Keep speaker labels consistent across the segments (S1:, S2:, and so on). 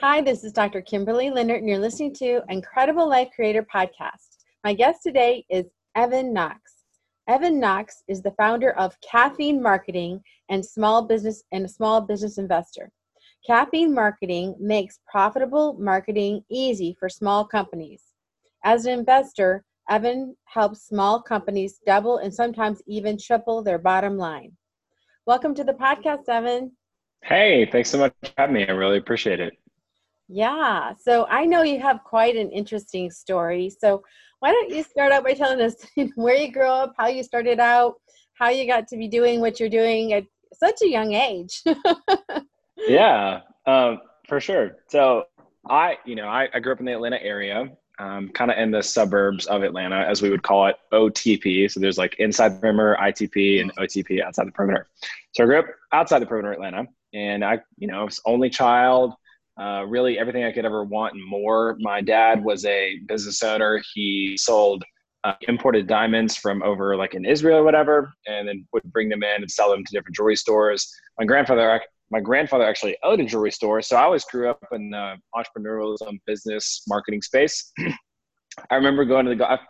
S1: Hi, this is Dr. Kimberley Linert, and you're listening to Incredible Life Creator Podcast. My guest today is Evan Knox. Evan Knox is the founder of Caffeine Marketing and small business and a small business investor. Caffeine Marketing makes profitable marketing easy for small companies. As an investor, Evan helps small companies double and sometimes even triple their bottom line. Welcome to the podcast, Evan.
S2: Hey, thanks so much for having me. I really appreciate it.
S1: Yeah, so I know you have quite an interesting story. So why don't you start out by telling us where you grew up, how you started out, how you got to be doing what you're doing at such a young age?
S2: yeah, um, for sure. So I, you know, I, I grew up in the Atlanta area um, kind of in the suburbs of Atlanta, as we would call it, OTP. So there's like inside the perimeter, ITP, and OTP outside the perimeter. So I grew up outside the perimeter Atlanta, and I, you know, was only child. Uh, really, everything I could ever want and more. My dad was a business owner. He sold uh, imported diamonds from over like in Israel or whatever, and then would bring them in and sell them to different jewelry stores. My grandfather my grandfather actually owned a jewelry store, so I always grew up in the entrepreneurialism, business, marketing space. I remember going to the golf.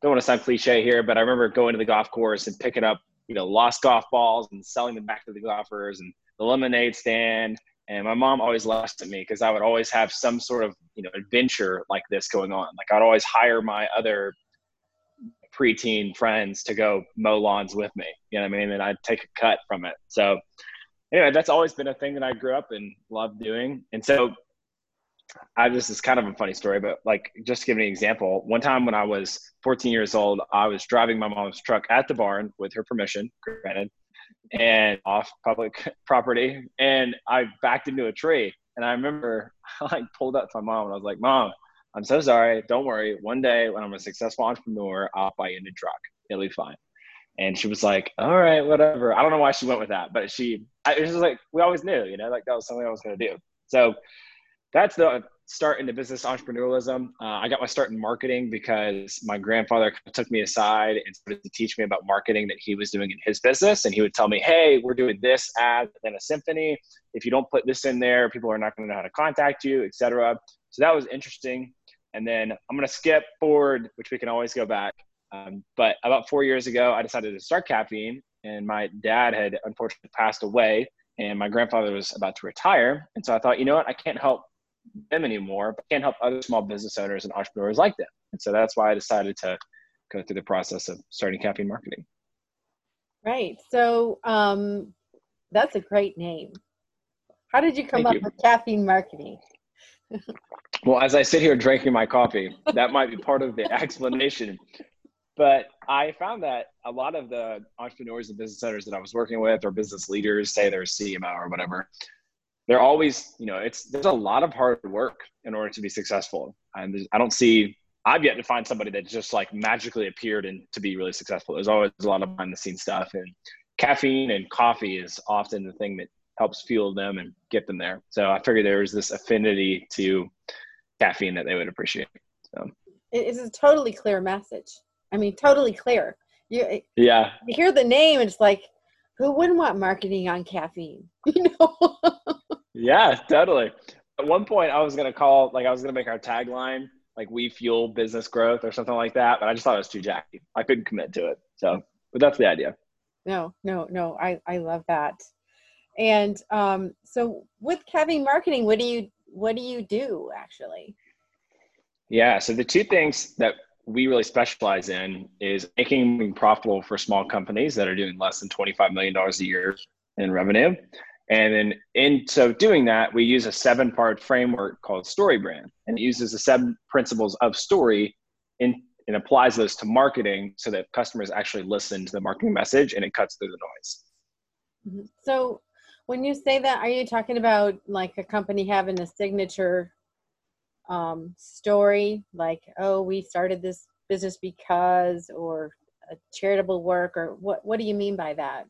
S2: Don't want to sound cliche here, but I remember going to the golf course and picking up, you know, lost golf balls and selling them back to the golfers and the lemonade stand. And my mom always laughed at me because I would always have some sort of, you know, adventure like this going on. Like I'd always hire my other preteen friends to go mow lawns with me. You know what I mean? And I'd take a cut from it. So anyway, that's always been a thing that I grew up and loved doing. And so I this is kind of a funny story, but like just to give an example, one time when I was 14 years old, I was driving my mom's truck at the barn with her permission, granted, and off public property, and I backed into a tree. And I remember I like pulled up to my mom and I was like, "Mom, I'm so sorry. Don't worry. One day when I'm a successful entrepreneur, I'll buy you a new truck. It'll be fine." And she was like, "All right, whatever." I don't know why she went with that, but she it was just like we always knew, you know, like that was something I was going to do. So that's the start into business entrepreneurialism. Uh, I got my start in marketing because my grandfather took me aside and started to teach me about marketing that he was doing in his business. And he would tell me, "Hey, we're doing this ad in a symphony. If you don't put this in there, people are not going to know how to contact you, etc." So that was interesting. And then I'm going to skip forward, which we can always go back. Um, but about four years ago, I decided to start caffeine and my dad had unfortunately passed away and my grandfather was about to retire and so i thought you know what i can't help them anymore but I can't help other small business owners and entrepreneurs like them. And so that's why i decided to go through the process of starting caffeine marketing.
S1: Right. So um, that's a great name. How did you come
S2: Thank
S1: up
S2: you.
S1: with caffeine marketing?
S2: Well as i sit here drinking my coffee that might be part of the explanation. But I found that a lot of the entrepreneurs and business owners that I was working with, or business leaders, say they're CMO or whatever, they're always, you know, it's there's a lot of hard work in order to be successful. And I don't see, I've yet to find somebody that just like magically appeared and to be really successful. There's always a lot of behind the scenes stuff, and caffeine and coffee is often the thing that helps fuel them and get them there. So I figured there was this affinity to caffeine that they would appreciate. So
S1: it is a totally clear message I mean, totally clear. You
S2: yeah.
S1: You hear the name, it's like, who wouldn't want marketing on caffeine? You know?
S2: Yeah, totally. At one point, I was gonna call like I was gonna make our tagline like "We fuel business growth" or something like that, but I just thought it was too jacky. I couldn't commit to it. So, but that's the idea.
S1: No, no, no. I I love that. And um, so with Caffeine marketing, what do you what do you do actually?
S2: Yeah, so the two things that we really specialize in is making profitable for small companies that are doing less than $25 million a year in revenue. And then in so doing that, we use a seven part framework called Story Brand. And it uses the seven principles of story in, and applies those to marketing so that customers actually listen to the marketing message and it cuts through the noise.
S1: Mm-hmm. So when you say that, are you talking about like a company having a signature um, story like oh we started this business because or a charitable work or what what do you mean by that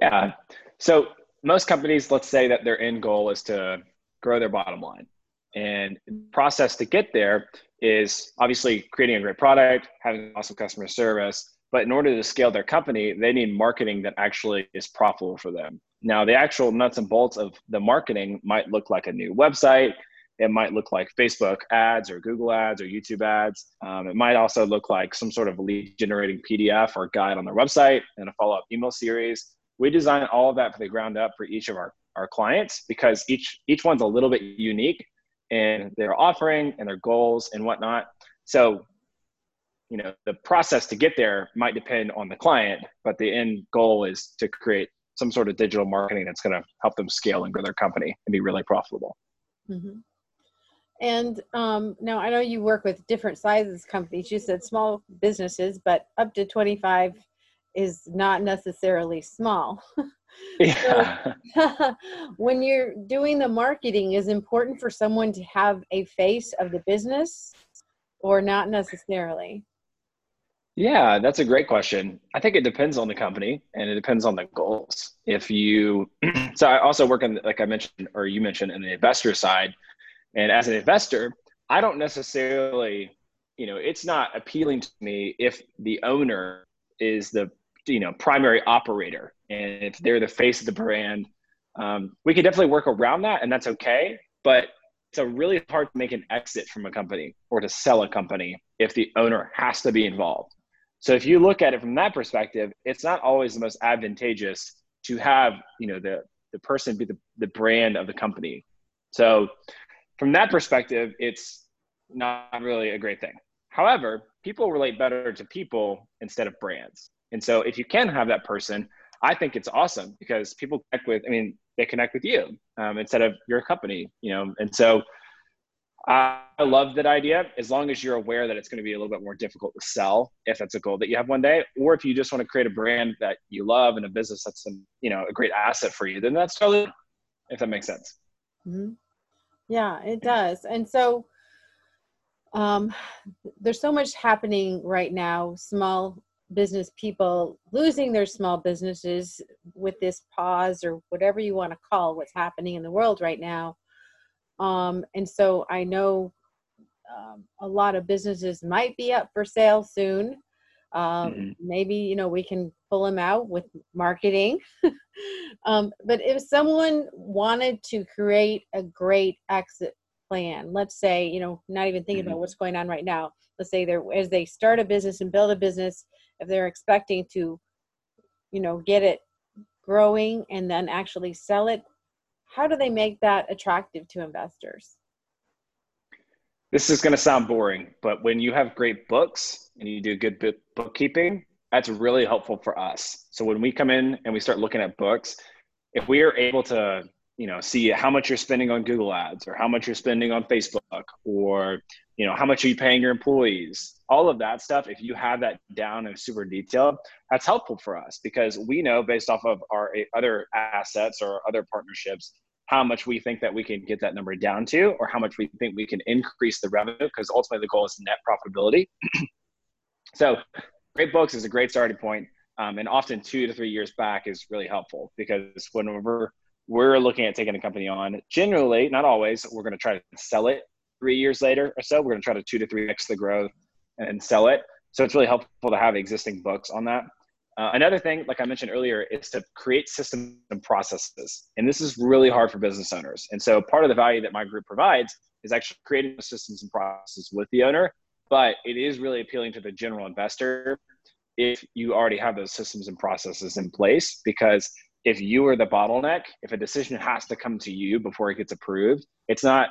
S2: yeah so most companies let's say that their end goal is to grow their bottom line and the process to get there is obviously creating a great product having awesome customer service but in order to scale their company, they need marketing that actually is profitable for them. Now, the actual nuts and bolts of the marketing might look like a new website. It might look like Facebook ads or Google ads or YouTube ads. Um, it might also look like some sort of lead generating PDF or guide on their website and a follow up email series. We design all of that for the ground up for each of our, our clients because each each one's a little bit unique in their offering and their goals and whatnot. So you know the process to get there might depend on the client but the end goal is to create some sort of digital marketing that's going to help them scale and grow their company and be really profitable
S1: mm-hmm. and um, now i know you work with different sizes companies you said small businesses but up to 25 is not necessarily small yeah. so, when you're doing the marketing is important for someone to have a face of the business or not necessarily
S2: yeah, that's a great question. I think it depends on the company and it depends on the goals. If you, so I also work on, like I mentioned, or you mentioned, in the investor side. And as an investor, I don't necessarily, you know, it's not appealing to me if the owner is the, you know, primary operator and if they're the face of the brand. Um, we can definitely work around that and that's okay. But it's a really hard to make an exit from a company or to sell a company if the owner has to be involved. So if you look at it from that perspective, it's not always the most advantageous to have, you know, the the person be the, the brand of the company. So from that perspective, it's not really a great thing. However, people relate better to people instead of brands. And so if you can have that person, I think it's awesome because people connect with, I mean, they connect with you um, instead of your company, you know? And so I love that idea as long as you're aware that it's going to be a little bit more difficult to sell if that's a goal that you have one day, or if you just want to create a brand that you love and a business that's an, you know a great asset for you, then that's totally if that makes sense.
S1: Mm-hmm. Yeah, it does. And so um, there's so much happening right now. Small business people losing their small businesses with this pause or whatever you want to call what's happening in the world right now um, and so I know um, a lot of businesses might be up for sale soon. Um, mm-hmm. Maybe you know we can pull them out with marketing. um, but if someone wanted to create a great exit plan, let's say you know not even thinking mm-hmm. about what's going on right now. Let's say they're as they start a business and build a business, if they're expecting to, you know, get it growing and then actually sell it how do they make that attractive to investors?
S2: This is going to sound boring, but when you have great books and you do good bookkeeping, that's really helpful for us. So when we come in and we start looking at books, if we are able to, you know, see how much you're spending on Google Ads or how much you're spending on Facebook or, you know, how much are you paying your employees, all of that stuff, if you have that down in super detail, that's helpful for us because we know based off of our other assets or other partnerships how much we think that we can get that number down to or how much we think we can increase the revenue because ultimately the goal is net profitability. So great books is a great starting point um, and often two to three years back is really helpful because whenever we're looking at taking a company on generally not always we're going to try to sell it three years later or so we're going to try to two to three x the growth and sell it so it's really helpful to have existing books on that uh, another thing, like I mentioned earlier, is to create systems and processes. And this is really hard for business owners. And so part of the value that my group provides is actually creating the systems and processes with the owner. But it is really appealing to the general investor if you already have those systems and processes in place. Because if you are the bottleneck, if a decision has to come to you before it gets approved, it's not,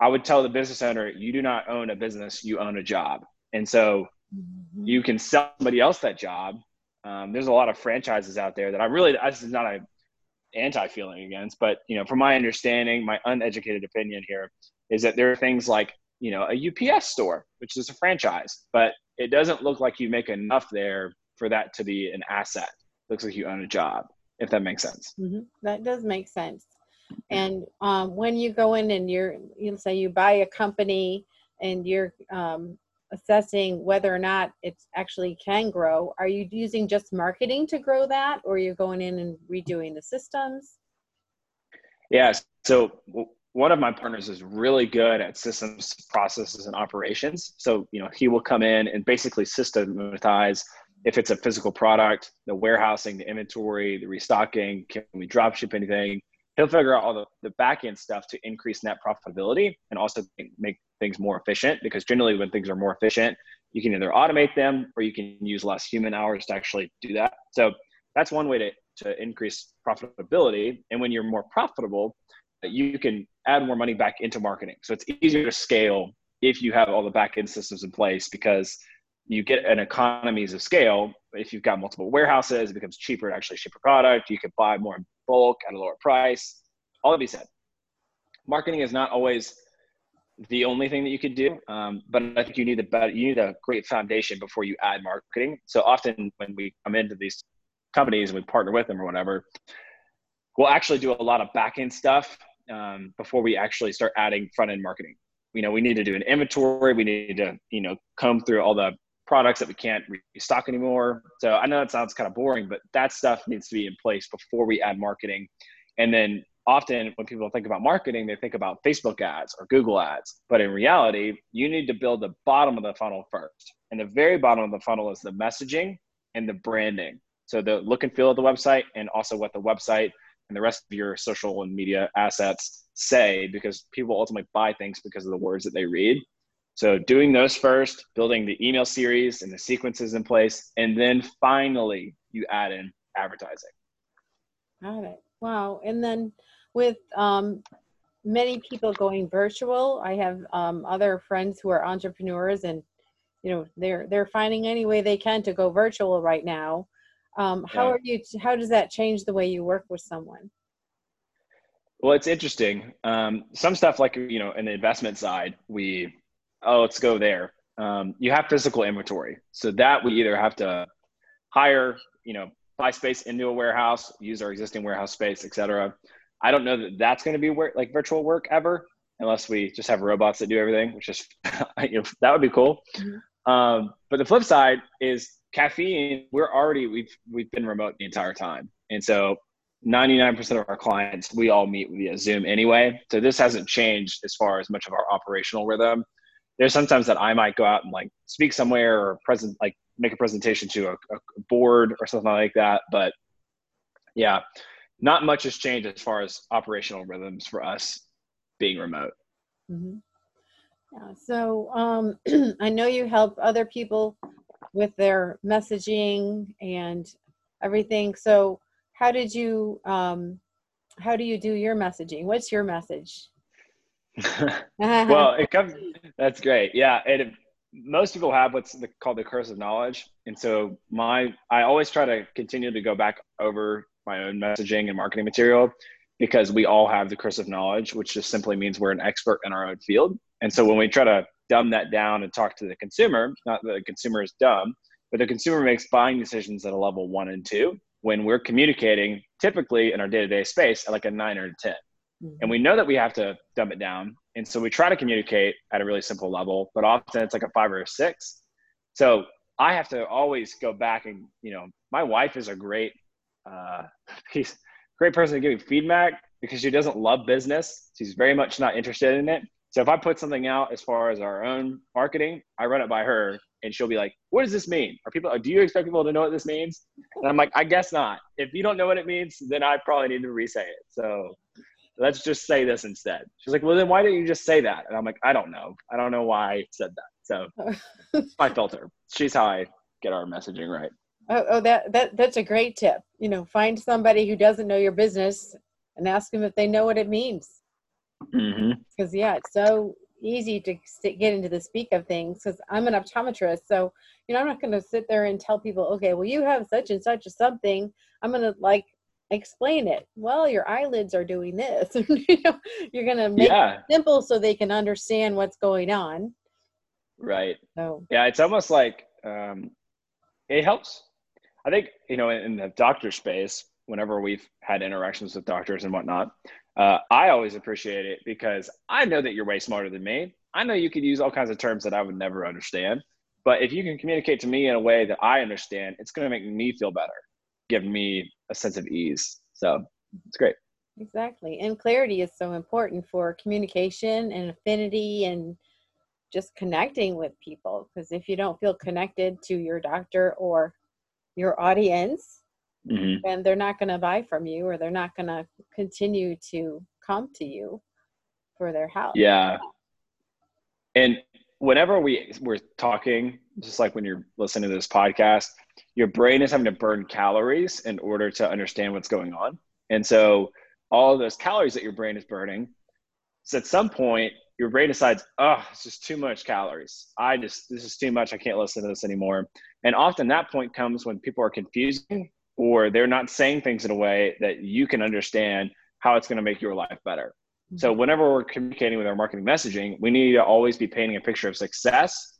S2: I would tell the business owner, you do not own a business, you own a job. And so mm-hmm. you can sell somebody else that job um, there's a lot of franchises out there that I really this is not a anti feeling against, but you know, from my understanding, my uneducated opinion here is that there are things like you know a UPS store, which is a franchise, but it doesn't look like you make enough there for that to be an asset. It looks like you own a job, if that makes sense.
S1: Mm-hmm. That does make sense. And um, when you go in and you're, you know, say you buy a company and you're um, assessing whether or not it actually can grow are you using just marketing to grow that or you're going in and redoing the systems
S2: yeah so one of my partners is really good at systems processes and operations so you know he will come in and basically systematize if it's a physical product, the warehousing, the inventory, the restocking, can we drop ship anything? He'll figure out all the, the back end stuff to increase net profitability and also make things more efficient because generally when things are more efficient, you can either automate them or you can use less human hours to actually do that. So that's one way to, to increase profitability. And when you're more profitable, you can add more money back into marketing. So it's easier to scale if you have all the back end systems in place because you get an economies of scale. If you've got multiple warehouses, it becomes cheaper to actually ship a product. You can buy more in bulk at a lower price. All of be said, marketing is not always the only thing that you could do, um, but I think you need a better, you need a great foundation before you add marketing. So often when we come into these companies and we partner with them or whatever, we'll actually do a lot of back end stuff um, before we actually start adding front end marketing. You know, we need to do an inventory. We need to, you know, comb through all the products that we can't restock anymore. So I know that sounds kind of boring, but that stuff needs to be in place before we add marketing. And then often when people think about marketing, they think about Facebook ads or Google ads. But in reality, you need to build the bottom of the funnel first. And the very bottom of the funnel is the messaging and the branding. So the look and feel of the website and also what the website and the rest of your social and media assets say because people ultimately buy things because of the words that they read. So doing those first, building the email series and the sequences in place, and then finally you add in advertising.
S1: Got it. Wow. And then with um, many people going virtual, I have um, other friends who are entrepreneurs, and you know they're they're finding any way they can to go virtual right now. Um, how yeah. are you? How does that change the way you work with someone?
S2: Well, it's interesting. Um, some stuff like you know, in the investment side, we oh, let's go there. Um, you have physical inventory. So that we either have to hire, you know, buy space into a warehouse, use our existing warehouse space, et cetera. I don't know that that's going to be work, like virtual work ever, unless we just have robots that do everything, which is, you know, that would be cool. Mm-hmm. Um, but the flip side is caffeine. We're already we've we've been remote the entire time, and so 99% of our clients we all meet via Zoom anyway. So this hasn't changed as far as much of our operational rhythm there's sometimes that I might go out and like speak somewhere or present like make a presentation to a, a board or something like that. But yeah, not much has changed as far as operational rhythms for us being remote.
S1: Mm-hmm. Yeah. So um, I know you help other people with their messaging and everything. So how did you um, how do you do your messaging? What's your message?
S2: well, it comes. That's great. Yeah, it. Most people have what's the, called the curse of knowledge, and so my I always try to continue to go back over my own messaging and marketing material because we all have the curse of knowledge, which just simply means we're an expert in our own field. And so when we try to dumb that down and talk to the consumer, not that the consumer is dumb, but the consumer makes buying decisions at a level one and two when we're communicating typically in our day-to-day space at like a nine or a 10 Mm-hmm. And we know that we have to dumb it down. And so we try to communicate at a really simple level, but often it's like a five or a six. So I have to always go back and, you know, my wife is a great, uh, he's great person to give me feedback because she doesn't love business. She's very much not interested in it. So if I put something out as far as our own marketing, I run it by her and she'll be like, what does this mean? Are people, do you expect people to know what this means? And I'm like, I guess not. If you don't know what it means, then I probably need to re-say it. So let's just say this instead. She's like, well, then why didn't you just say that? And I'm like, I don't know. I don't know why I said that. So my filter. She's how I get our messaging right.
S1: Oh, oh, that, that that's a great tip. You know, find somebody who doesn't know your business and ask them if they know what it means. Because mm-hmm. yeah, it's so easy to get into the speak of things. Because I'm an optometrist, so you know, I'm not going to sit there and tell people, okay, well, you have such and such a something. I'm going to like explain it. Well your eyelids are doing this. You know, you're to make yeah. it simple so they can understand what's going on.
S2: Right. So yeah it's almost like um, it helps. I think you know in, in the doctor space whenever we've had interactions with doctors and whatnot uh, i always appreciate it because i know that you're way smarter than me. I know you could use all kinds of terms that i would never understand but if you can communicate to me in a way that i understand it's going to make me feel better give me a sense of ease. So it's great.
S1: Exactly. And clarity is so important for communication and affinity and just connecting with people. Because if you don't feel connected to your doctor or your audience
S2: Mhm.
S1: and they're not going to buy from you or they're not going to continue to come to you for their house.
S2: Yeah. And whenever we we're talking, just like when you're listening to this podcast, your brain is having to burn calories in order to understand what's going on. And so all of those calories that your brain is burning, so at some point your brain decides, oh, it's just too much calories. I just this is too much. I can't listen to this anymore. And often that point comes when people are confusing or they're not saying things in a way that you can understand how it's going to make your life better. So mm-hmm. whenever we're communicating with our marketing messaging, we need to always be painting a picture of success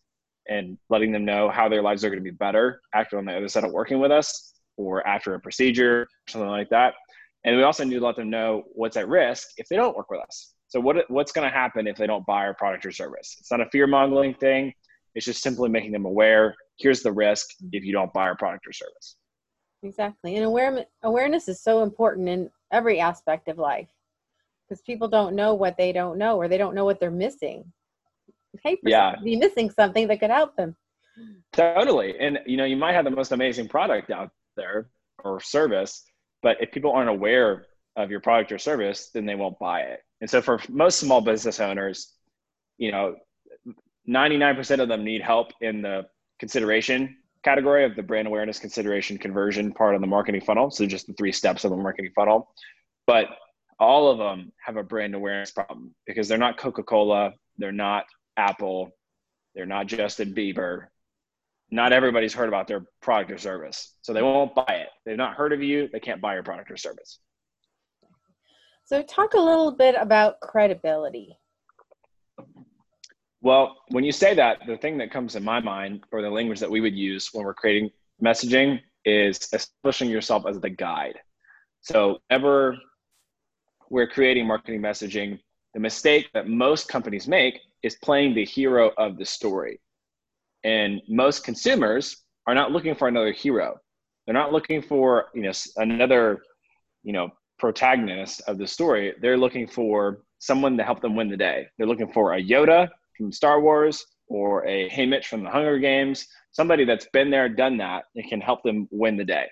S2: and letting them know how their lives are going to be better after on the other side of working with us or after a procedure, something like that. And we also need to let them know what's at risk if they don't work with us. So what what's going to happen if they don't buy our product or service? It's not a fear mongering thing. It's just simply making them aware. Here's the risk if you don't buy our product or service.
S1: Exactly. And aware, awareness is so important in every aspect of life because people don't know what they don't know or they don't know what they're missing. Hey, for
S2: Yeah.
S1: be missing something that could help them.
S2: Totally. And you know, you might have the most amazing product out there or service, but if people aren't aware of your product or service, then they won't buy it. And so for most small business owners, you know, 99% of them need help in the consideration category of the brand awareness consideration conversion part of the marketing funnel. So just the three steps of the marketing funnel. But all of them have a brand awareness problem because they're not Coca-Cola, they're not Apple, they're not Justin Bieber, not everybody's heard about their product or service. So they won't buy it. They've not heard of you, they can't buy your product or service.
S1: So, talk a little bit about credibility.
S2: Well, when you say that, the thing that comes in my mind or the language that we would use when we're creating messaging is establishing yourself as the guide. So, ever we're creating marketing messaging, the mistake that most companies make is playing the hero of the story. And most consumers are not looking for another hero. They're not looking for, you know, another, you know, protagonist of the story. They're looking for someone to help them win the day. They're looking for a Yoda from Star Wars or a Haymitch from the Hunger Games, somebody that's been there, done that, and can help them win the day.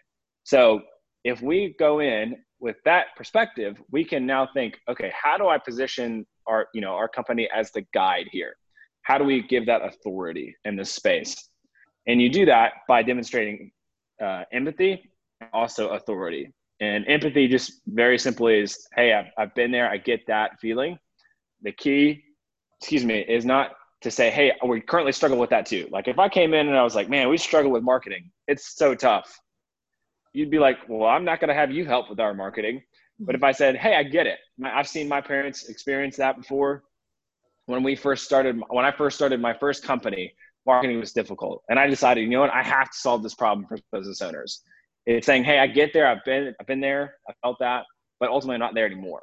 S2: So if we go in with that perspective, we can now think, okay, how do I position our, you know, our company as the guide here? How do we give that authority in this space? And you do that by demonstrating uh, empathy, also authority. And empathy, just very simply, is hey, I've, I've been there, I get that feeling. The key, excuse me, is not to say, hey, we currently struggle with that too. Like if I came in and I was like, man, we struggle with marketing, it's so tough. You'd be like, well, I'm not going to have you help with our marketing. But if I said, hey, I get it, I've seen my parents experience that before. When we first started, when I first started my first company, marketing was difficult, and I decided, you know what, I have to solve this problem for business owners. It's saying, hey, I get there, I've been, I've been there, I felt that, but ultimately I'm not there anymore.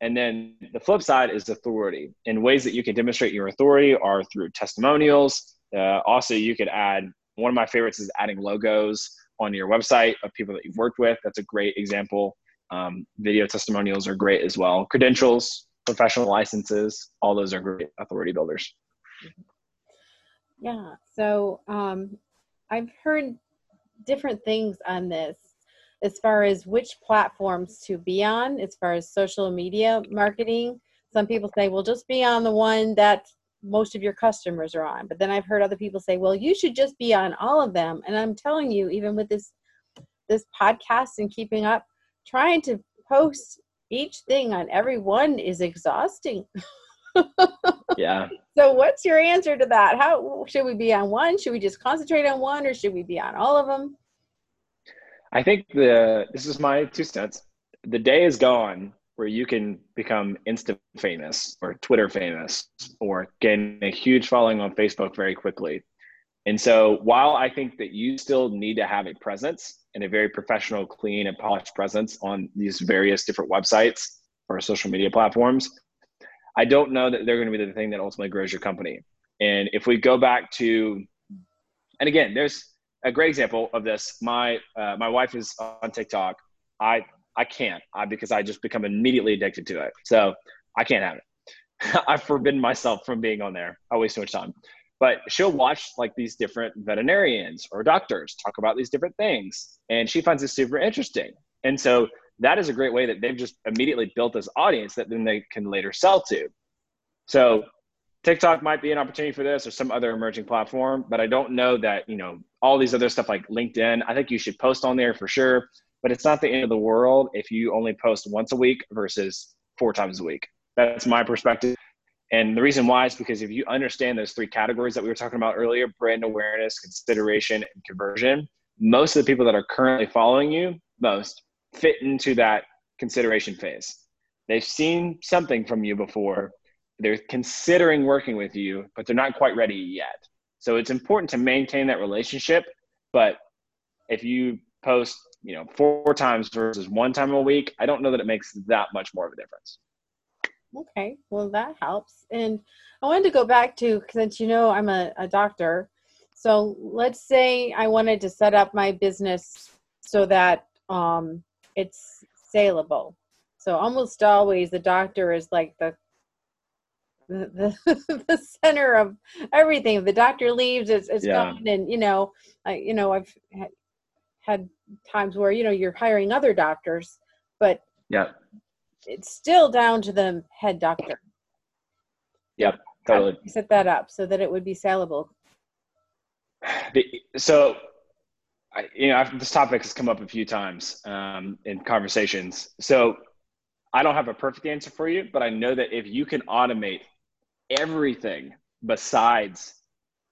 S2: And then the flip side is authority. And ways that you can demonstrate your authority are through testimonials. Uh, also, you could add one of my favorites is adding logos on your website of people that you've worked with. That's a great example. Um, video testimonials are great as well. Credentials, professional licenses, all those are great authority builders.
S1: Yeah. So um, I've heard different things on this as far as which platforms to be on, as far as social media marketing. Some people say, well, just be on the one that most of your customers are on. But then I've heard other people say, well, you should just be on all of them. And I'm telling you, even with this this podcast and keeping up, trying to post each thing on every one is exhausting.
S2: Yeah.
S1: So, what's your answer to that? How should we be on one? Should we just concentrate on one, or should we be on all of them?
S2: I think the this is my two cents. The day is gone where you can become Instagram famous or Twitter famous or gain a huge following on Facebook very quickly. And so while I think that you still need to have a presence and a very professional, clean, and polished presence on these various different websites or social media platforms, I don't know that they're going to be the thing that ultimately grows your company. And if we go back to, and again, there's a great example of this. My uh, my wife is on TikTok. I I can't I, because I just become immediately addicted to it. So I can't have it. I've forbidden myself from being on there. I waste too much time. but she'll watch like these different veterinarians or doctors talk about these different things and she finds it super interesting and so that is a great way that they've just immediately built this audience that then they can later sell to so tiktok might be an opportunity for this or some other emerging platform but i don't know that you know all these other stuff like linkedin i think you should post on there for sure but it's not the end of the world if you only post once a week versus four times a week that's my perspective and the reason why is because if you understand those three categories that we were talking about earlier brand awareness, consideration, and conversion most of the people that are currently following you most fit into that consideration phase. They've seen something from you before, they're considering working with you, but they're not quite ready yet. So it's important to maintain that relationship. But if you post, you know, four times versus one time a week, I don't know that it makes that much more of a difference.
S1: Okay, well that helps. And I wanted to go back to since you know I'm a, a doctor. So let's say I wanted to set up my business so that um, it's saleable. So almost always the doctor is like the the, the, the center of everything. If the doctor leaves, it's, it's yeah. gone. And you know, I you know I've had, times where you know you're hiring other doctors, but
S2: yeah,
S1: it's still down to the head doctor.
S2: Yep, totally.
S1: Set that up so that it would be saleable.
S2: So, I, you know, this topic has come up a few times um, in conversations. So, I don't have a perfect answer for you, but I know that if you can automate everything besides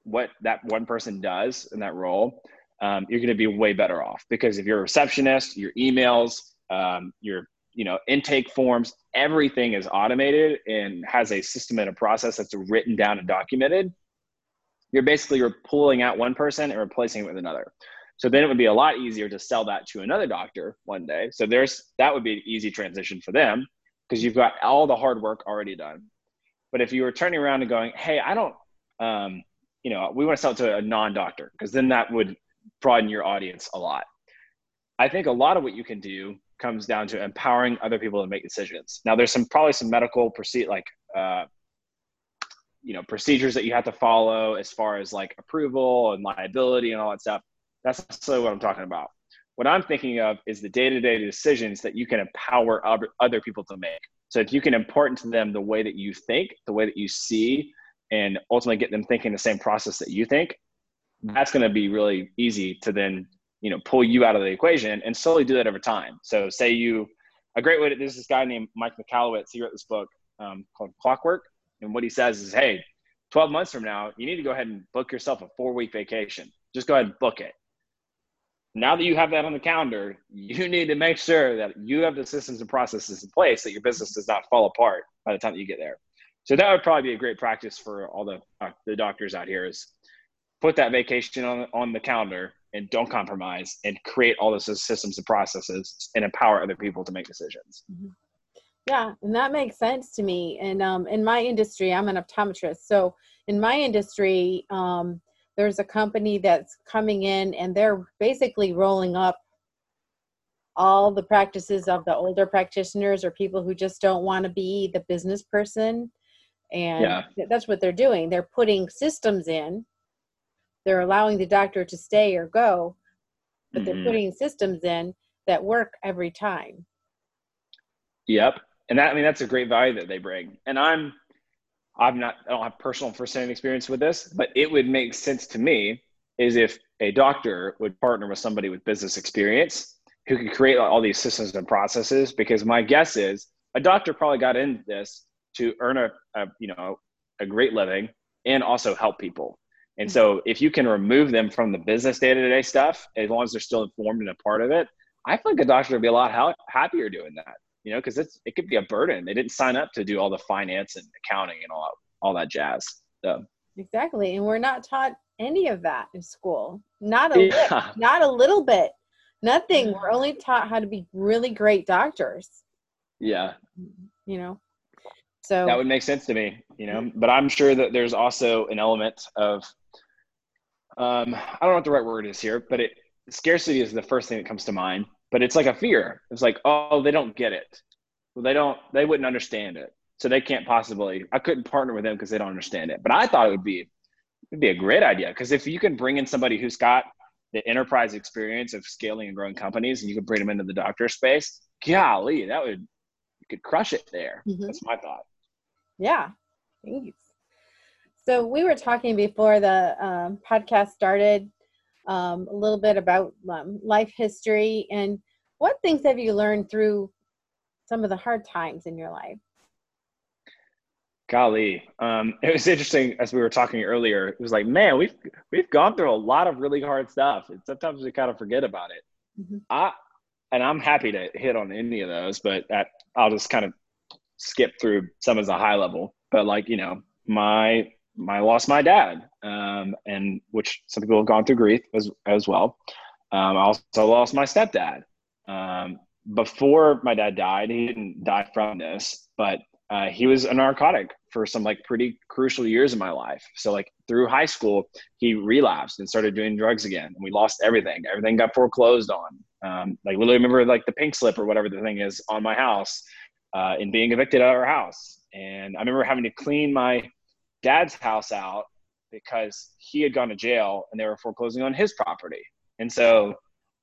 S2: what that one person does in that role, um, you're going to be way better off. Because if you're a receptionist, your emails, um, your you know intake forms everything is automated and has a system and a process that's written down and documented you're basically you're pulling out one person and replacing it with another so then it would be a lot easier to sell that to another doctor one day so there's that would be an easy transition for them because you've got all the hard work already done but if you were turning around and going hey i don't um, you know we want to sell it to a non-doctor because then that would broaden your audience a lot i think a lot of what you can do comes down to empowering other people to make decisions. Now, there's some probably some medical proceed like uh, you know procedures that you have to follow as far as like approval and liability and all that stuff. That's necessarily what I'm talking about. What I'm thinking of is the day-to-day decisions that you can empower other, people to make. So if you can impart into them the way that you think, the way that you see, and ultimately get them thinking the same process that you think, that's going to be really easy to then you know pull you out of the equation and slowly do that over time. So say you a great way to there's this guy named mike michalowicz he wrote this book um, called clockwork. And what he says is hey 12 months from now you need to go ahead and book yourself a four week vacation. Just go ahead and book it. Now that you have that on the calendar you need to make sure that you have the systems and processes in place that your business does not fall apart by the time that you get there. So that would probably be a great practice for all the uh, the doctors out here is put that vacation on on the calendar and don't compromise and create all those systems and processes and empower other people to make decisions. Mm-hmm.
S1: Yeah, and that makes sense to me. And um, in my industry, I'm an optometrist. So in my industry, um, there's a company that's coming in and they're basically rolling up all the practices of the older practitioners or people who just don't want to be the business person. And yeah. that's what they're doing. They're putting systems in they're allowing the doctor to stay or go, but they're mm-hmm. putting systems in that work every time.
S2: Yep. And that, I mean, that's a great value that they bring. And I'm, I'm not, I don't have personal firsthand experience with this, but it would make sense to me is if a doctor would partner with somebody with business experience who could create all these systems and processes. Because my guess is a doctor probably got into this to earn a, a you know, a great living and also help people. And mm-hmm. so if you can remove them from the business day to day stuff, as long as they're still informed and a part of it, I think a doctor would be a lot ha- happier doing that, you know, because it's, it could be a burden. They didn't sign up to do all the finance and accounting and all, all that jazz. So.
S1: Exactly. And we're not taught any of that in school. Not a, yeah. not a little bit, nothing. We're only taught how to be really great doctors.
S2: Yeah.
S1: Mm-hmm, you know, so
S2: that would make sense to me, you know, but I'm sure that there's also an element of um, I don't know what the right word is here, but it scarcity is the first thing that comes to mind. But it's like a fear. It's like, oh, they don't get it. Well, they don't. They wouldn't understand it, so they can't possibly. I couldn't partner with them because they don't understand it. But I thought it would be it'd be a great idea because if you can bring in somebody who's got the enterprise experience of scaling and growing companies and you could bring them into the doctor space, golly, that would you could crush it there. Mm-hmm. That's my thought.
S1: Yeah. Thanks. So we were talking before the um, podcast started um, a little bit about um, life history and what things have you learned through some of the hard times in your life?
S2: Golly, um, it was interesting as we were talking earlier. It was like, man, we've we've gone through a lot of really hard stuff, and sometimes we kind of forget about it. Mm-hmm. I and I'm happy to hit on any of those, but that, I'll just kind of skip through some as a high level. But like you know, my my lost my dad, um, and which some people have gone through grief as as well. Um, I also lost my stepdad. Um, before my dad died, he didn't die from this, but uh, he was a narcotic for some like pretty crucial years in my life. So like through high school, he relapsed and started doing drugs again, and we lost everything. Everything got foreclosed on. Um, like literally remember like the pink slip or whatever the thing is on my house, uh, and being evicted out of our house. And I remember having to clean my dad's house out because he had gone to jail and they were foreclosing on his property. And so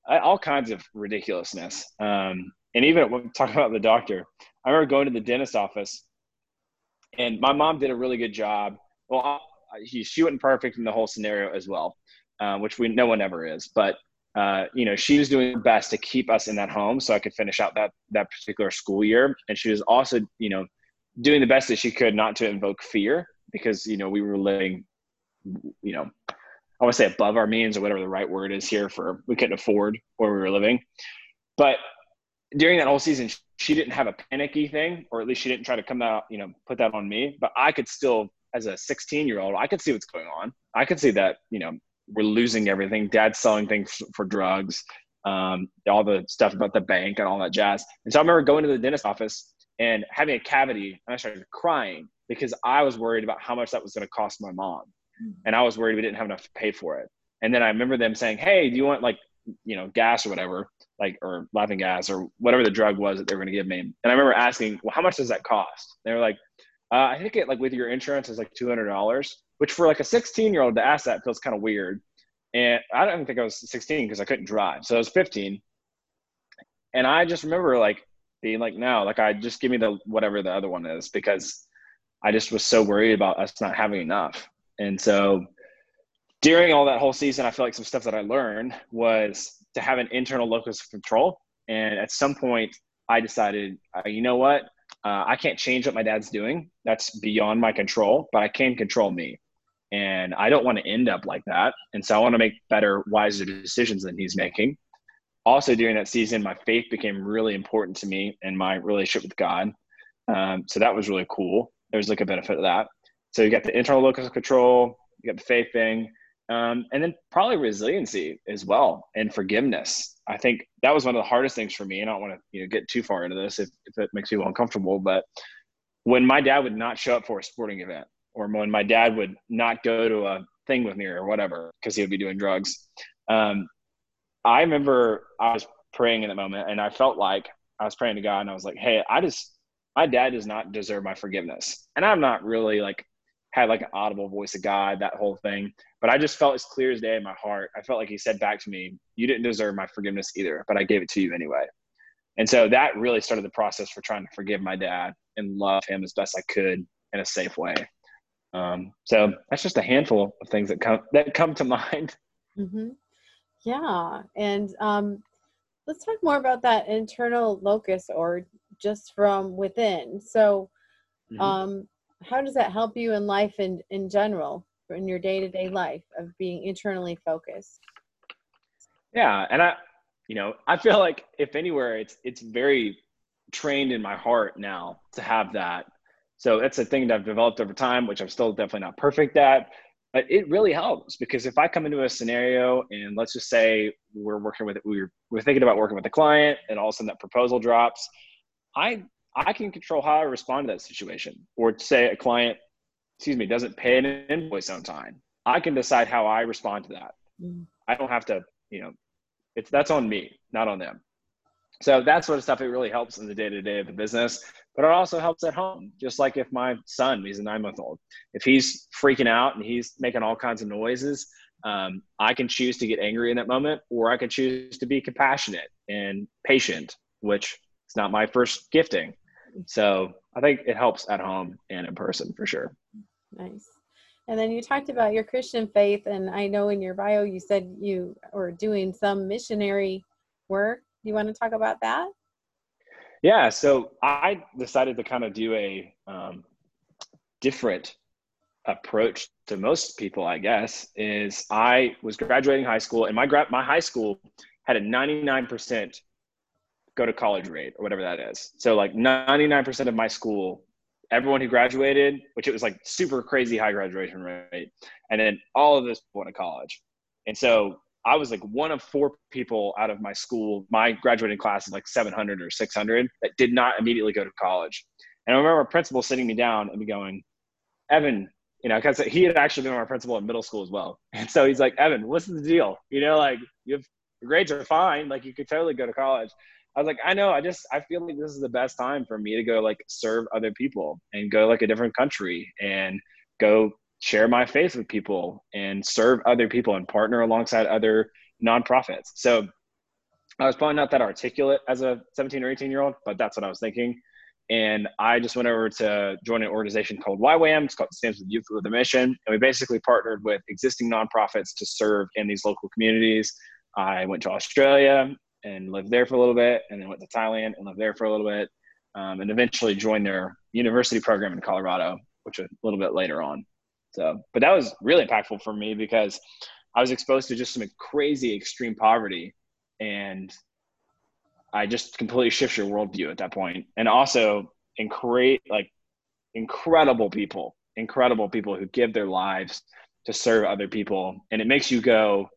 S2: all kinds of ridiculousness. Um, and even when talking about the doctor, I remember going to the dentist office, and my mom did a really good job. Well, he, she wasn't perfect in the whole scenario as well, uh, which we no one ever is. But uh, you know, she was doing her best to keep us in that home so I could finish out that that particular school year, and she was also, you know, doing the best that she could not to invoke fear because you know we were living, you know, I want to say above our means or whatever the right word is here for we couldn't afford where we were living. But during that whole season, she didn't have a panicky thing, or at least she didn't try to come out, you know, put that on me. But I could still, as a 16 year old, I could see what's going on. I could see that, you know, we're losing everything. Dad's selling things for drugs, um, all the stuff about the bank and all that jazz. And so I remember going to the dentist office and having a cavity, and I started crying because I was worried about how much that was going to cost my mom, hmm. and I was worried we didn't have enough to pay for it. And then I remember them saying, "Hey, do you want like, you know, gas or whatever?" like or laughing gas or whatever the drug was that they were going to give me. And I remember asking, well, how much does that cost? They were like, uh, I think it like with your insurance is like two hundred dollars, which for like a sixteen year old to ask that feels kind of weird. And I don't even think I was sixteen because I couldn't drive, so I was fifteen. And I just remember like being like, no, like I just give me the whatever the other one is because I just was so worried about us not having enough. And so during all that whole season, I feel like some stuff that I learned was to have an internal locus of control. And at some point, I decided, uh, you know what? Uh, I can't change what my dad's doing. That's beyond my control, but I can control me. And I don't want to end up like that. And so I want to make better, wiser decisions than he's making. Also, during that season, my faith became really important to me and my relationship with God. Um, so that was really cool. There was like a benefit of that. So you got the internal locus of control, you got the faith thing, um, and then probably resiliency as well and forgiveness. I think that was one of the hardest things for me. And I don't want to you know get too far into this if, if it makes people uncomfortable, but when my dad would not show up for a sporting event, or when my dad would not go to a thing with me or whatever because he would be doing drugs, um, I remember I was praying in that moment, and I felt like I was praying to God, and I was like, "Hey, I just my dad does not deserve my forgiveness," and I'm not really like had like an audible voice of God, that whole thing. But I just felt as clear as day in my heart. I felt like he said back to me, You didn't deserve my forgiveness either, but I gave it to you anyway. And so that really started the process for trying to forgive my dad and love him as best I could in a safe way. Um, so that's just a handful of things that come that come to mind.
S1: Mm-hmm. Yeah, and um, let's talk more about that internal locus, or just from within. So, mm-hmm. um, how does that help you in life and in, in general in your day-to-day life of being internally focused
S2: yeah and i you know i feel like if anywhere it's it's very trained in my heart now to have that so that's a thing that i've developed over time which i'm still definitely not perfect at but it really helps because if i come into a scenario and let's just say we're working with we're, we're thinking about working with a client and all of a sudden that proposal drops i I can control how I respond to that situation. Or say a client, excuse me, doesn't pay an invoice on time. I can decide how I respond to that. Mm. I don't have to, you know, it's that's on me, not on them. So that's sort of stuff. It really helps in the day to day of the business. But it also helps at home. Just like if my son, he's a nine month old, if he's freaking out and he's making all kinds of noises, um, I can choose to get angry in that moment, or I can choose to be compassionate and patient, which is not my first gifting. So I think it helps at home and in person for sure.
S1: Nice. And then you talked about your Christian faith, and I know in your bio you said you were doing some missionary work. Do you want to talk about that?
S2: Yeah, so I decided to kind of do a um, different approach to most people, I guess, is I was graduating high school, and my gra- my high school had a 99% go to college rate or whatever that is. So like 99% of my school, everyone who graduated, which it was like super crazy high graduation rate, and then all of this went to college. And so I was like one of four people out of my school, my graduating class is like 700 or 600 that did not immediately go to college. And I remember a principal sitting me down and me going, Evan, you know, because he had actually been our principal in middle school as well. And so he's like, Evan, what's the deal? You know, like you have your grades are fine, like you could totally go to college. I was like, I know, I just I feel like this is the best time for me to go like serve other people and go like a different country and go share my faith with people and serve other people and partner alongside other nonprofits. So I was probably not that articulate as a 17 or 18 year old, but that's what I was thinking. And I just went over to join an organization called YWAM. It's called Stands with Youth with a Mission. And we basically partnered with existing nonprofits to serve in these local communities. I went to Australia and lived there for a little bit, and then went to Thailand and lived there for a little bit, um, and eventually joined their university program in Colorado, which a little bit later on. So, but that was really impactful for me because I was exposed to just some crazy extreme poverty, and I just completely shift your worldview at that point. And also, and create like incredible people, incredible people who give their lives to serve other people, and it makes you go,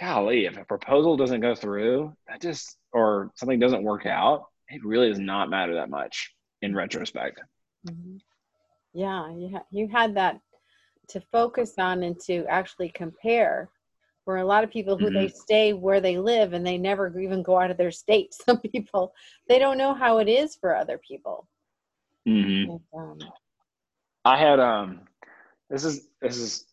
S2: golly, if a proposal doesn't go through, that just or something doesn't work out, it really does not matter that much in retrospect.
S1: Mm-hmm. Yeah, you, ha- you had that to focus on and to actually compare for a lot of people who mm-hmm. they stay where they live and they never even go out of their state some people they don't know how it is for other people
S2: mm-hmm. um, i had um this is this is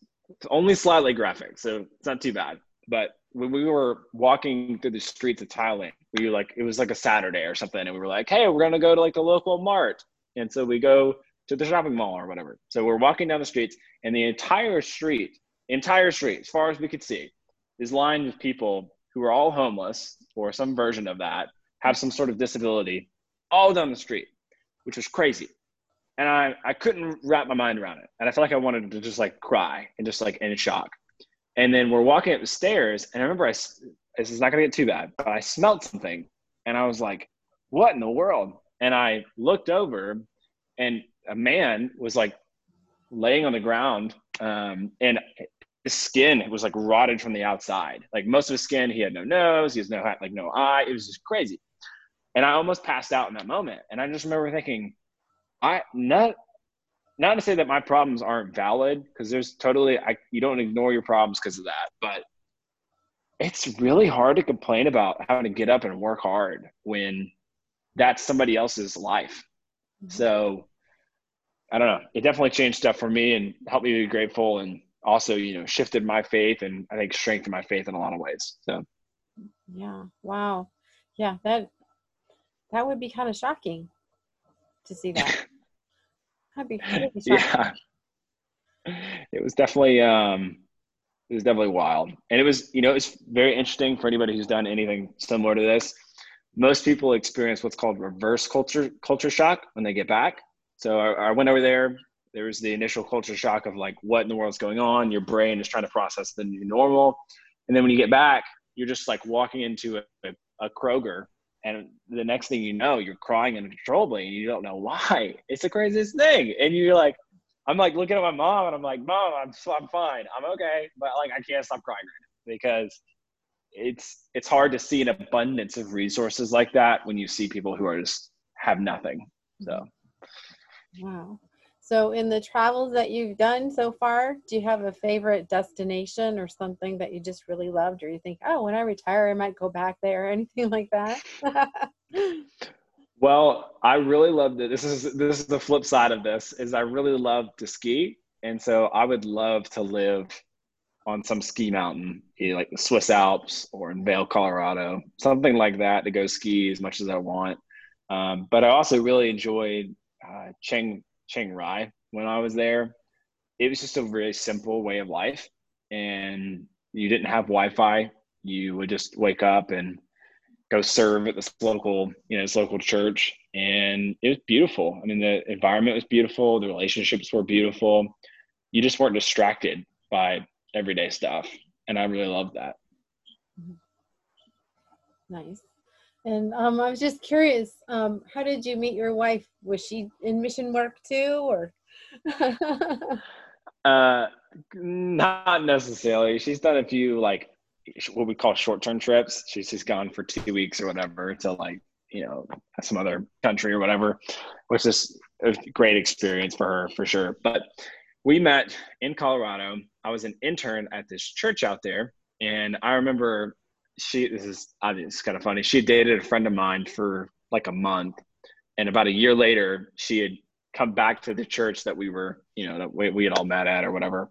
S2: only slightly graphic so it's not too bad but when we were walking through the streets of thailand we were like it was like a saturday or something and we were like hey we're gonna go to like the local mart and so we go to the shopping mall or whatever. So we're walking down the streets, and the entire street, entire street, as far as we could see, is lined with people who are all homeless or some version of that, have some sort of disability, all down the street, which was crazy. And I, I couldn't wrap my mind around it. And I felt like I wanted to just like cry and just like in shock. And then we're walking up the stairs, and I remember I, this is not gonna get too bad, but I smelled something, and I was like, what in the world? And I looked over, and a man was like laying on the ground um, and his skin was like rotted from the outside. Like most of his skin, he had no nose, he has no like no eye. It was just crazy. And I almost passed out in that moment. And I just remember thinking, I not not to say that my problems aren't valid because there's totally I you don't ignore your problems because of that, but it's really hard to complain about having to get up and work hard when that's somebody else's life. Mm-hmm. So I don't know. It definitely changed stuff for me and helped me be grateful and also, you know, shifted my faith and I think strengthened my faith in a lot of ways. So
S1: yeah. Wow. Yeah, that that would be kind of shocking to see that. That'd be, that'd be
S2: yeah. It was definitely um it was definitely wild. And it was, you know, it's very interesting for anybody who's done anything similar to this. Most people experience what's called reverse culture culture shock when they get back. So I, I went over there. There was the initial culture shock of like, what in the world's going on? Your brain is trying to process the new normal. And then when you get back, you're just like walking into a, a, a Kroger and the next thing you know, you're crying uncontrollably and you don't know why. It's the craziest thing. And you're like, I'm like looking at my mom and I'm like, Mom, I'm I'm fine. I'm okay. But like I can't stop crying right now because it's it's hard to see an abundance of resources like that when you see people who are just have nothing. So
S1: Wow. So, in the travels that you've done so far, do you have a favorite destination or something that you just really loved, or you think, oh, when I retire, I might go back there, or anything like that?
S2: Well, I really love it. This is this is the flip side of this is I really love to ski, and so I would love to live on some ski mountain, like the Swiss Alps or in Vail, Colorado, something like that to go ski as much as I want. Um, but I also really enjoyed uh, Chiang Rai when I was there. It was just a really simple way of life, and you didn't have Wi-Fi. You would just wake up and go serve at this local, you know, this local church, and it was beautiful. I mean, the environment was beautiful, the relationships were beautiful. You just weren't distracted by everyday stuff, and I really loved that.
S1: Nice. And um, I was just curious, um, how did you meet your wife? Was she in mission work too, or?
S2: uh, not necessarily. She's done a few like what we call short-term trips. She's just gone for two weeks or whatever to like you know some other country or whatever, which is a great experience for her for sure. But we met in Colorado. I was an intern at this church out there, and I remember she this is I mean, it's kind of funny. She dated a friend of mine for like a month, and about a year later, she had come back to the church that we were, you know, that we, we had all met at or whatever.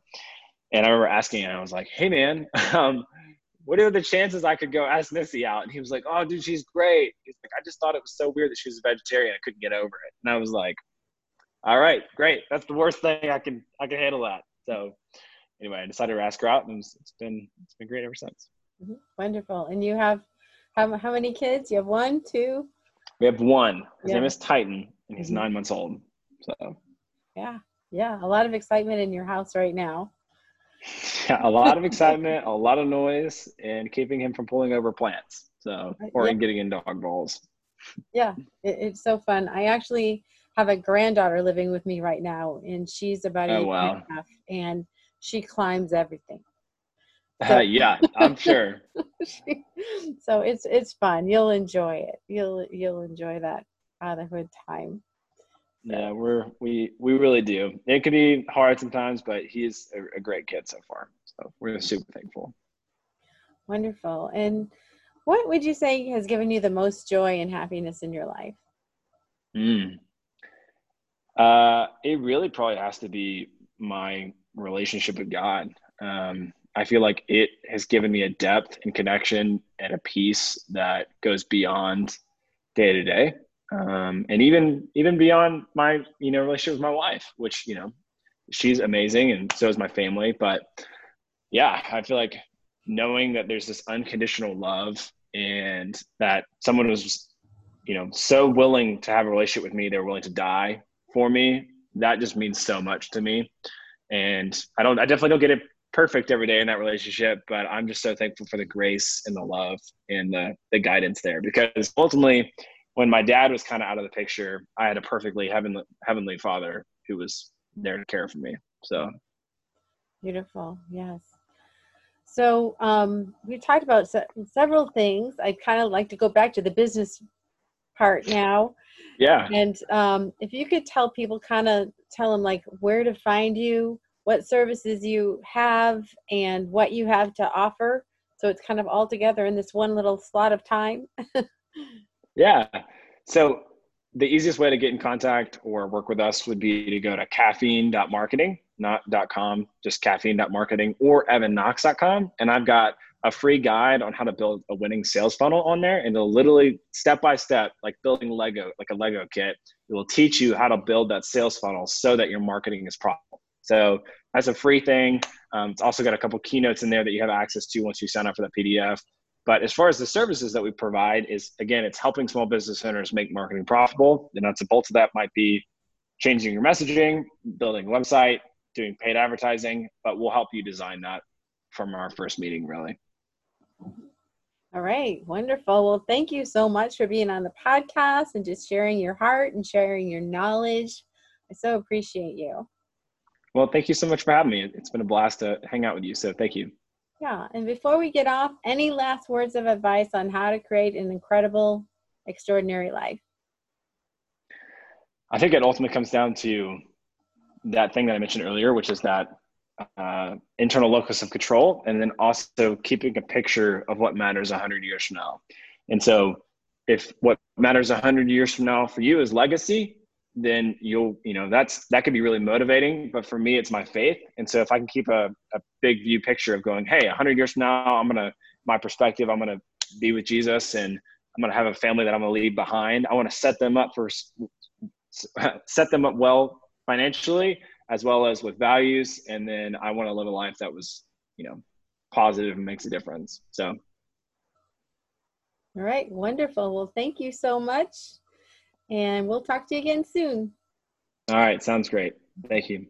S2: And I remember asking him, I was like, "Hey, man, um, what are the chances I could go ask Missy out?" And he was like, "Oh, dude, she's great." He's like, "I just thought it was so weird that she was a vegetarian. I couldn't get over it." And I was like, "All right, great. That's the worst thing I can I can handle that." So anyway, I decided to ask her out, and it's been it's been great ever since.
S1: Mm-hmm. Wonderful. And you have how, how many kids? You have one, two?
S2: We have one. His yeah. name is Titan, and he's mm-hmm. nine months old. So,
S1: yeah, yeah, a lot of excitement in your house right now.
S2: Yeah, a lot of excitement, a lot of noise, and keeping him from pulling over plants. So, or yeah. getting in dog balls.
S1: Yeah, it, it's so fun. I actually have a granddaughter living with me right now, and she's about oh, wow. and a half, and she climbs everything.
S2: Uh, yeah, I'm sure.
S1: so it's it's fun. You'll enjoy it. You'll you'll enjoy that fatherhood time.
S2: Yeah, we're we we really do. It can be hard sometimes, but he's a, a great kid so far. So we're super thankful.
S1: Wonderful. And what would you say has given you the most joy and happiness in your life?
S2: Mm. Uh, it really probably has to be my relationship with God. Um, I feel like it has given me a depth and connection and a peace that goes beyond day to day. Um, and even even beyond my you know relationship with my wife, which you know she's amazing and so is my family. But yeah, I feel like knowing that there's this unconditional love and that someone was you know so willing to have a relationship with me, they're willing to die for me. That just means so much to me. And I don't, I definitely don't get it perfect every day in that relationship, but I'm just so thankful for the grace and the love and the, the guidance there because ultimately when my dad was kind of out of the picture, I had a perfectly heavenly, heavenly father who was there to care for me. So
S1: beautiful. Yes. So um, we talked about se- several things. I kind of like to go back to the business part now.
S2: Yeah.
S1: And um, if you could tell people, kind of tell them like where to find you, what services you have and what you have to offer. So it's kind of all together in this one little slot of time.
S2: yeah. So the easiest way to get in contact or work with us would be to go to caffeine.marketing, not .com, just caffeine.marketing or evanknox.com. And I've got a free guide on how to build a winning sales funnel on there. And it'll literally step by step, like building Lego, like a Lego kit, it will teach you how to build that sales funnel so that your marketing is profitable. So that's a free thing. Um, it's also got a couple keynotes in there that you have access to once you sign up for the PDF. But as far as the services that we provide is again, it's helping small business owners make marketing profitable. The nuts and bolts of that might be changing your messaging, building a website, doing paid advertising, but we'll help you design that from our first meeting, really.
S1: All right, wonderful. Well, thank you so much for being on the podcast and just sharing your heart and sharing your knowledge. I so appreciate you.
S2: Well, thank you so much for having me. It's been a blast to hang out with you. So thank you.
S1: Yeah. And before we get off, any last words of advice on how to create an incredible, extraordinary life?
S2: I think it ultimately comes down to that thing that I mentioned earlier, which is that uh, internal locus of control, and then also keeping a picture of what matters 100 years from now. And so if what matters 100 years from now for you is legacy then you'll you know that's that could be really motivating but for me it's my faith. And so if i can keep a, a big view picture of going hey 100 years from now i'm gonna my perspective i'm gonna be with jesus and i'm gonna have a family that i'm gonna leave behind i want to set them up for set them up well financially as well as with values. And then i want to live a life that was you know positive and makes a difference. So.
S1: All right. Wonderful. Well thank you so much and we'll talk to you again soon.
S2: All right. Sounds great. Thank you.